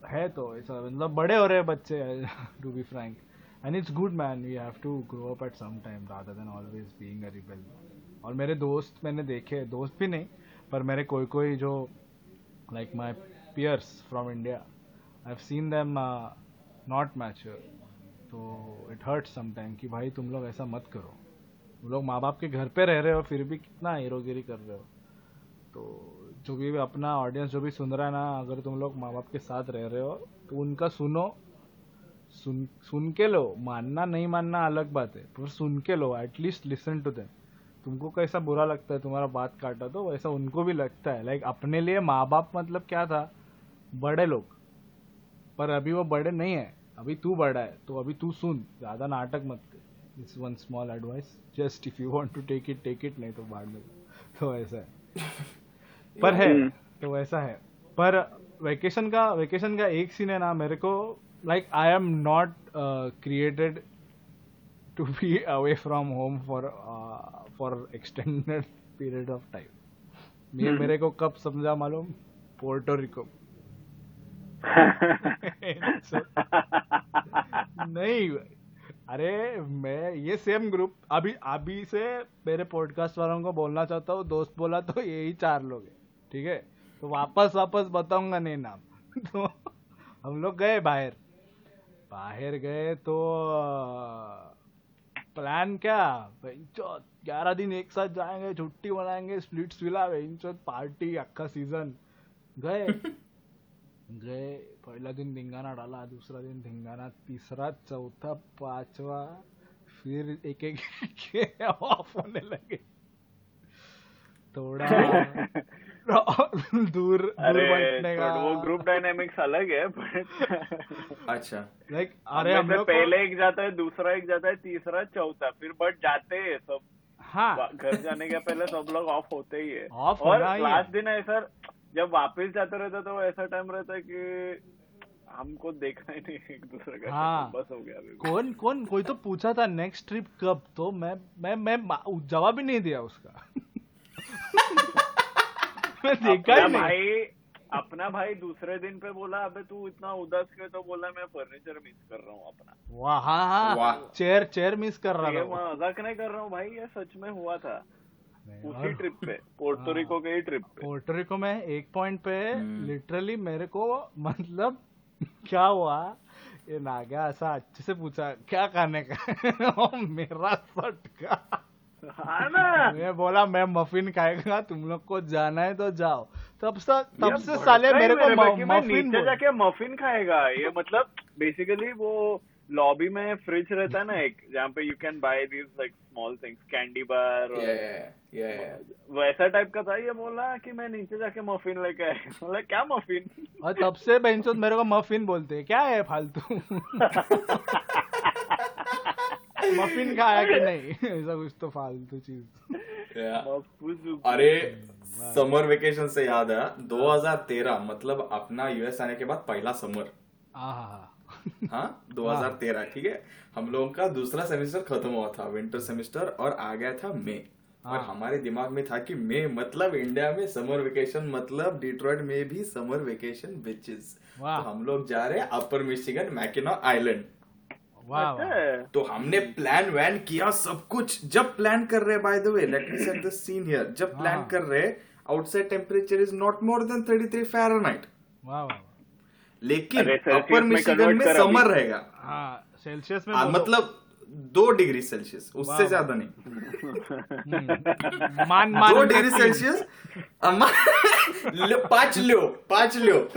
है तो ऐसा मतलब बड़े हो रहे बच्चे to be frank and it's good man we have to grow up at some time rather than always being a rebel और मेरे दोस्त मैंने देखे दोस्त भी नहीं, पर मेरे कोई कोई जो like my peers from India I have seen them not mature तो इट हर्ट समटाइम कि भाई तुम लोग ऐसा मत करो। तुम लोग माँ बाप के घर पे रह रहे हो, फिर भी कितना हीरोगिरी कर रहे हो। तो जो भी अपना ऑडियंस जो भी सुन रहा है ना, अगर तुम लोग माँ बाप के साथ रह रहे हो तो उनका सुनो। सुन सुन के लो। मानना नहीं मानना अलग बात है, पर सुन के लो at least listen to them तुमको कैसा बुरा लगता है, तुम्हारा बात काटा तो वैसा उनको भी लगता है। लाइक अपने लिए माँ बाप मतलब क्या था? बड़े लोग। पर अभी वो बड़े नहीं है। अभी तू बड़ा है तो अभी तू सुन ज़्यादा नाटक मत कर। It's one small advice just if you want to take it take it नहीं तो बाद में तो ऐसा है। पर है हम्म। तो वैसा है। पर वेकेशन का वेकेशन का एक सीन है ना मेरे को like I am not created to be away from home for for extended period of time मेरे को कब समझा मालूम? पोर्टो रिको नहीं, अरे, मैं ये सेम ग्रुप अभी अभी से मेरे पॉडकास्ट वालों को बोलना चाहता हूँ, दोस्त बोला तो यही चार लोग हैं, ठीक है? तो वापस वापस बताऊँगा नहीं नाम। तो हम लोग गए बाहर। बाहर गए तो प्लान क्या? ग्यारह दिन एक साथ जाएँगे, छुट्टी मनाएँगे splits villa party aka season गए। गए पहला दिन धिंगाना डाला दूसरा दिन धिंगाना तीसरा चौथा पांचवा फिर एक एक के ऑफ़ होने लगे। थोड़ा दूर दूर अरे का वो ग्रुप डायनामिक्स अलग है बट अच्छा। लाइक अरे हम लोग पहले एक जाता है दूसरा एक जाता है तीसरा चौथा फिर बट जाते हैं सब। हाँ। घर जाने के पहले सब लोग ऑफ़ होते ही है। Off और होना दिन है। लास्ट ऐसा जब वापस जाते रहते तो ऐसा टाइम रहता है कि हमको देखना ही नहीं एक दूसरे का हाँ। बस हो गया अभी। कौन कौन कोई तो पूछा था नेक्स्ट ट्रिप कब? तो मैं मैं मैं जवाब ही नहीं दिया उसका। मैं देखा ही नहीं। भाई अपना भाई दूसरे दिन पे बोला अबे तू इतना उदास क्यों तो बोला मैं फर्नीचर मिस कर रहा हूँ अपना। वाह हाँ हाँ। वाह। चेयर चेयर मिस कर रहा हूँ। मज़ाक नहीं कर रहा हूँ भाई ये सच में हुआ था। उसी हाँ। ट्रिप पे पोर्टोरिको के ही ट्रिप पे। पोर्टोरिको में एक पॉइंट पे हम्म। लिटरली मेरे को मतलब क्या हुआ? ये नागा ऐसा अच्छे से पूछा क्या खाने का? मेरा सट का। हाँ ना। मैं बोला मैं मफिन खाएगा तुम लोग को जाना है तो जाओ। तब से तब से साले मेरे को मफिन जाके मफिन खाएगा। ये मतलब बेसिकली वो लॉबी में फ्रिज रहता है ना एक जहाँ पे you can buy this like small things candy bar. वैसा टाइप का था ये बोला कि मैं नीचे जाके मफिन लेके आया बोला क्या मफिन और तब से बेंचोद मेरे को मफिन बोलते हैं। क्या है फालतू? मफिन खाया कि नहीं? ऐसा कुछ तो फालतू चीज़. अरे समर वेकेशन से याद आया 2013 मतलब अपना यूएस आने के बाद पहला समर आहा हाँ 2013 ठीक है? हम लोगों का दूसरा सेमेस्टर खत्म हुआ था विंटर सेमेस्टर और आ गया था मई और हाँ। हमारे दिमाग में था कि मई मतलब इंडिया में समर वेकेशन मतलब डिट्रॉइट में भी समर वेकेशन बिचेस तो हम लोग जा रहे हैं अपर मिशिगन मैकिनो आइलैंड तो हमने प्लान वैन किया सब कुछ। जब प्लान कर रहे by the way let me set the scene here जब प्लान हाँ। कर रहे outside temperature is not more than 33 Fahrenheit वाह वाह। लेकिन अपर में मिशिगन में समर रहेगा। हाँ सेल्सियस में आ, मतलब दो डिग्री सेल्सियस उससे ज़्यादा नहीं। हम्म। मान मान दो डिग्री सेल्सियस पाँच लो पाँच लो।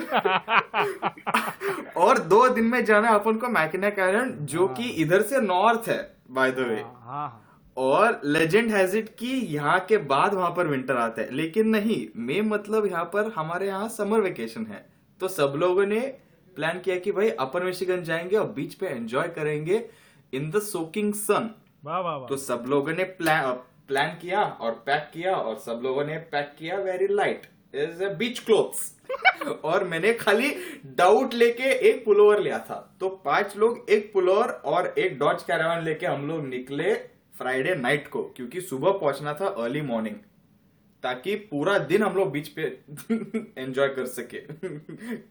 और दो दिन में जाना अपन को मैकिनेक आइलैंड जो कि इधर से नॉर्थ है बाय द वे हाँ हाँ और लेजेंड हैज़ इट कि यहाँ के बाद वहाँ पर विंटर आता है। लेकिन नहीं मे मतलब यहाँ पर हमारे यहाँ समर वेकेशन है। तो सब लोगों ने प्लान किया कि भाई अपर मिशिगन जाएँगे और बीच पे एंजॉय करेंगे इन द सोकिंग सन तो सब लोगों ने प्लान प्लान किया और पैक किया और सब लोगों ने पैक किया very light is beach clothes और मैंने खाली डाउट लेके एक पुलोवर लिया था। तो पाँच लोग एक पुलोवर और एक डॉच कैरावन लेके हम लोग निकले फ्राइडे नाइट को क्योंकि सुबह पहुँचना था अर्ली मॉर्निंग ताकि पूरा दिन हम लोग बीच पे एंजॉय कर सके।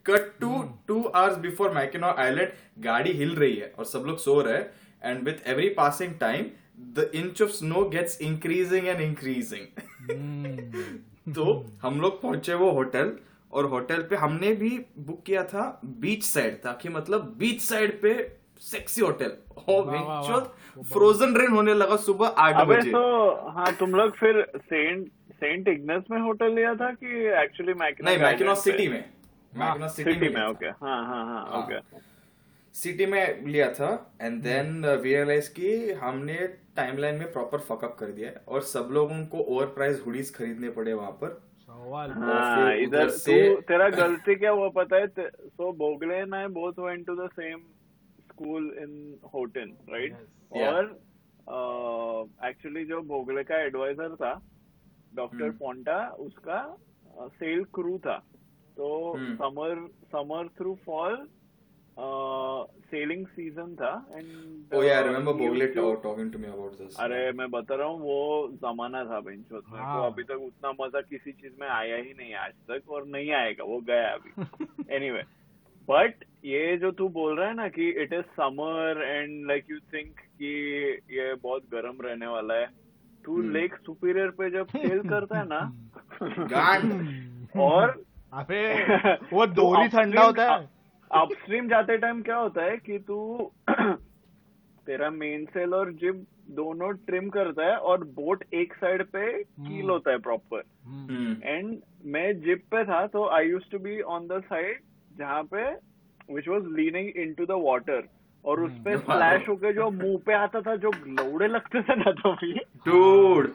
Cut to two hours before Mackinac Island गाड़ी हिल रही है और सब लोग सो रहे हैं। And with every passing time the inch of snow gets increasing and increasing. तो हम लोग पहुँचे वो होटल और होटल पे हमने भी बुक किया था बीच साइड ताकि मतलब बीच साइड पे सेक्सी होटल और। फ्रोजन रेन होने लगा सुबह आठ बजे। तो हाँ तुम लोग फिर सेंट सेंट इग्नस में होटल लिया था कि एक्चुअली मैकिनो नहीं मैकिनो सिटी में। मैकिनो सिटी में ओके हाँ हाँ हाँ हाँ। ओके सिटी में लिया था एंड देन रियलाइज़ की हमने टाइमलाइन में प्रॉपर फकअप कर दिया और सब लोगों को ओवर प्राइस हुडीज खरीदने पड़े वहाँ पर। हाँ इधर से- तेरा गलती क्या हुआ पता है? So Bogle and I both went to the same school in Houghton right और एक्चुअली जो बोगले का एडवाइजर था डॉक्टर हम्म। पोंटा उसका सेल क्रू था तो हम्म। Summer summer through fall sailing season था and Oh yeah, I remember Bogle ta- talking to me about this. अरे मैं बता रहा हूँ वो जमाना था बेंचोत में हाँ। तो अभी तक उतना मज़ा किसी चीज़ में आया ही नहीं आज तक और नहीं आएगा वो गया अभी एनीवे बट ये जो तू बोल रहा है ना कि it is summer and like you think कि ये बहुत गर्म रहने वाला है तू हम्म। लेक सुपीरियर पे जब सेल करता है ना गांड। और अबे वो दोरी ठंडा होता है। अपस्ट्रीम जाते टाइम क्या होता है कि तू तेरा मेन सेल और जिब दोनों ट्रिम करता है और बोट एक साइड पे कील होता है प्रॉपर हम्म। एंड मैं जिप पे था तो I use to be on the side जहाँ पे which was leaning into the water और उस पे स्प्लैश होके जो मुँह पे आता था जो लौड़े लगते थे ना तो भी। डूड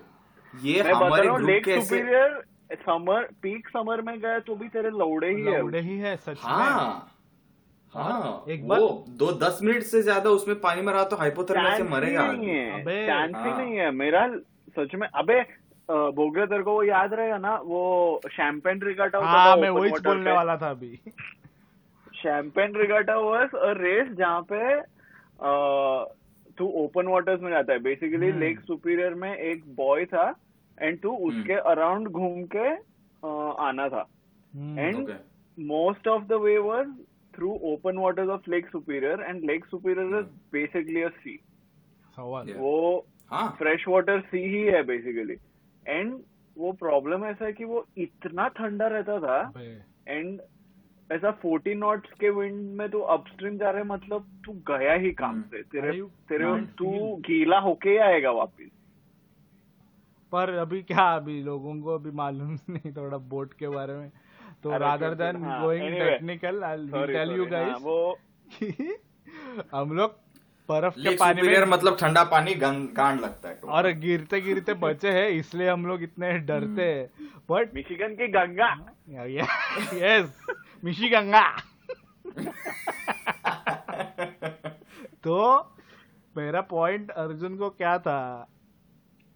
ये मैं बता हमारे रहा हूँ ग्रुप लेक के ऐसे सुपीरियर समर पीक समर में गए तो भी तेरे लौड़े ही है। लौड़े ही है सच में। हाँ हाँ एक बार- वो दो दस मिनट से ज़्यादा उसमें पानी में रहा तो हाइपोथर्मिया से मरेगा नहीं है अबे, चांस ही हाँ। नहीं है। मेरा सच में अबे बोगले तेरे को वो याद रहेगा ना वो शैम्पेन होता हाँ मैं वही बोलने वाला था अभी। Champagne regatta was a race जहाँ पे अ, तू ओपन वाटर्स में जाता है। बेसिकली। लेक सुपीरियर में एक बॉय था एंड तू उसके अराउंड घूम के आना था। And most of the the way was through open waters of Lake Superior and Lake Superior is basically a sea. सवाल Yeah. वो हाँ. फ्रेश वाटर सी ही है बेसिकली एंड वो प्रॉब्लम ऐसा है कि वो इतना ठंडा रहता था एंड ऐसा 40 नॉट्स के विंड में तू अपस्ट्रीम जा रहे मतलब तू गया ही काम हम्म। से? तेरे तेरे तू गीला होके ही आएगा वापिस। पर अभी क्या अभी लोगों को अभी मालूम नहीं थोड़ा बोट के बारे में। तो रादर देन हाँ, going technical I tell you हाँ, गाइस वो हम लोग बर्फ़ के पानी में मतलब ठंडा पानी गांड लगता है और गिरते गिरते बचे हैं इसलिए हम लोग इतने डरते हैं। बट मिशिगन की गंगा। यस मिशी गंगा तो मेरा पॉइंट अर्जुन को क्या था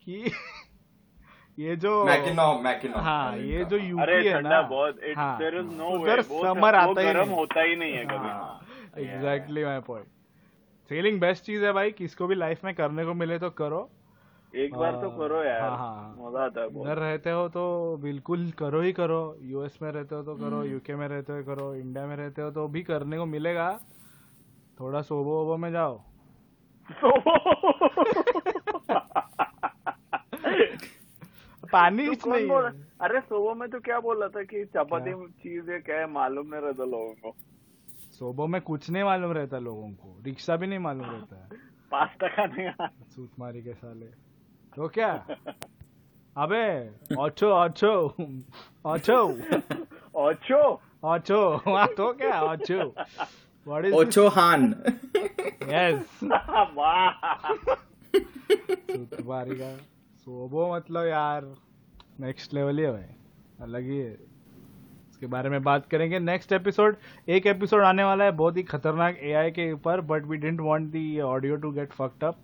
कि ये जो मैकिनो मैकिनो हाँ ये जो यूपी है ना बहुत इट हाँ, देयर इज़ नो उधर वे समर आता ही गर्म नहीं। होता ही नहीं है कभी। Exactly my point sailing best चीज़ है भाई किसको भी लाइफ में करने को मिले तो करो। एक बार तो हाँ, करो यार। हाँ, हाँ। मज़ा आता है उधर रहते हो तो बिल्कुल करो ही करो। यूएस में रहते हो तो करो हम्म। यूके में रहते हो करो इंडिया में रहते हो तो भी करने को मिलेगा। थोड़ा सोबो वोबो में जाओ। पानी तू नहीं। बोल। अरे सोवो में तो क्या बोला था कि चपाती चीज़ है क्या है मालूम नहीं रहता लोगों को। सोबो में कुछ नहीं मालूम रहता लोगों को। रिक्शा भी नहीं मालूम रहता। है पास्ता खाने का। सूत मारी के साले। तो क्या? अबे ऑचो ऑचो ऑचो ओचो ऑचो हाँ तो क्या ऑचो व्हाट इज़ ओचो हान। यस वाह। सूत मारी का सोबो मतलब यार नेक्स्ट लेवल ही है भाई। अलग ही है। इसके बारे में बात करेंगे। नेक्स्ट एपिसोड एक एपिसोड आने वाला है बहुत ही खतरनाक एआई के ऊपर but we don't want the audio to get fucked up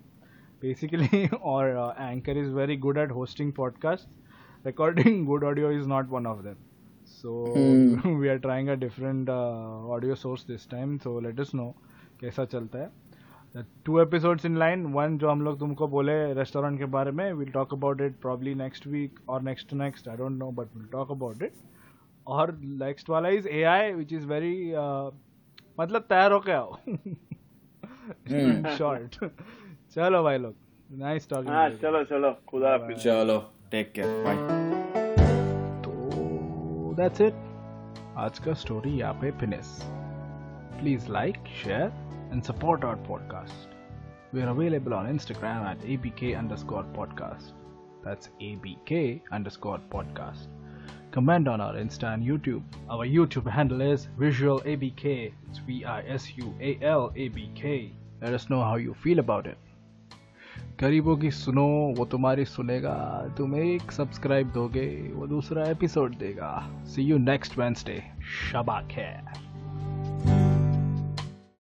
basically और anchor is very good at hosting podcast recording good audio is not one of them so we are trying a different uh, audio source this time. So let us know कैसा चलता है। Two episodes in line one जो हम लोग तुमको बोले रेस्टोरेंट के बारे में will talk about it probably next week और next next I don't know but will talk about it और नेक्स्ट वाला is A I which is very मतलब तैयार हो क्या शॉर्ट चलो भाई लोग नाइस हाँ टॉकिंग चलो चलो खुदा हाफिज चलो टेक केयर बाय तो दैट्स इट आज का स्टोरी यहाँ पे finish please like share and support our podcast we are available on Instagram at abk underscore podcast that's abk underscore podcast comment on our insta and youtube our youtube handle is visual abk it's v-i-s-u-a-l abk let us know how you feel about it गरीबों की सुनो, वो तुम्हारी सुनेगा, तुम एक सब्सक्राइब दोगे, वो दूसरा एपिसोड देगा। सी यू नेक्स्ट वेंसडे शबा खैर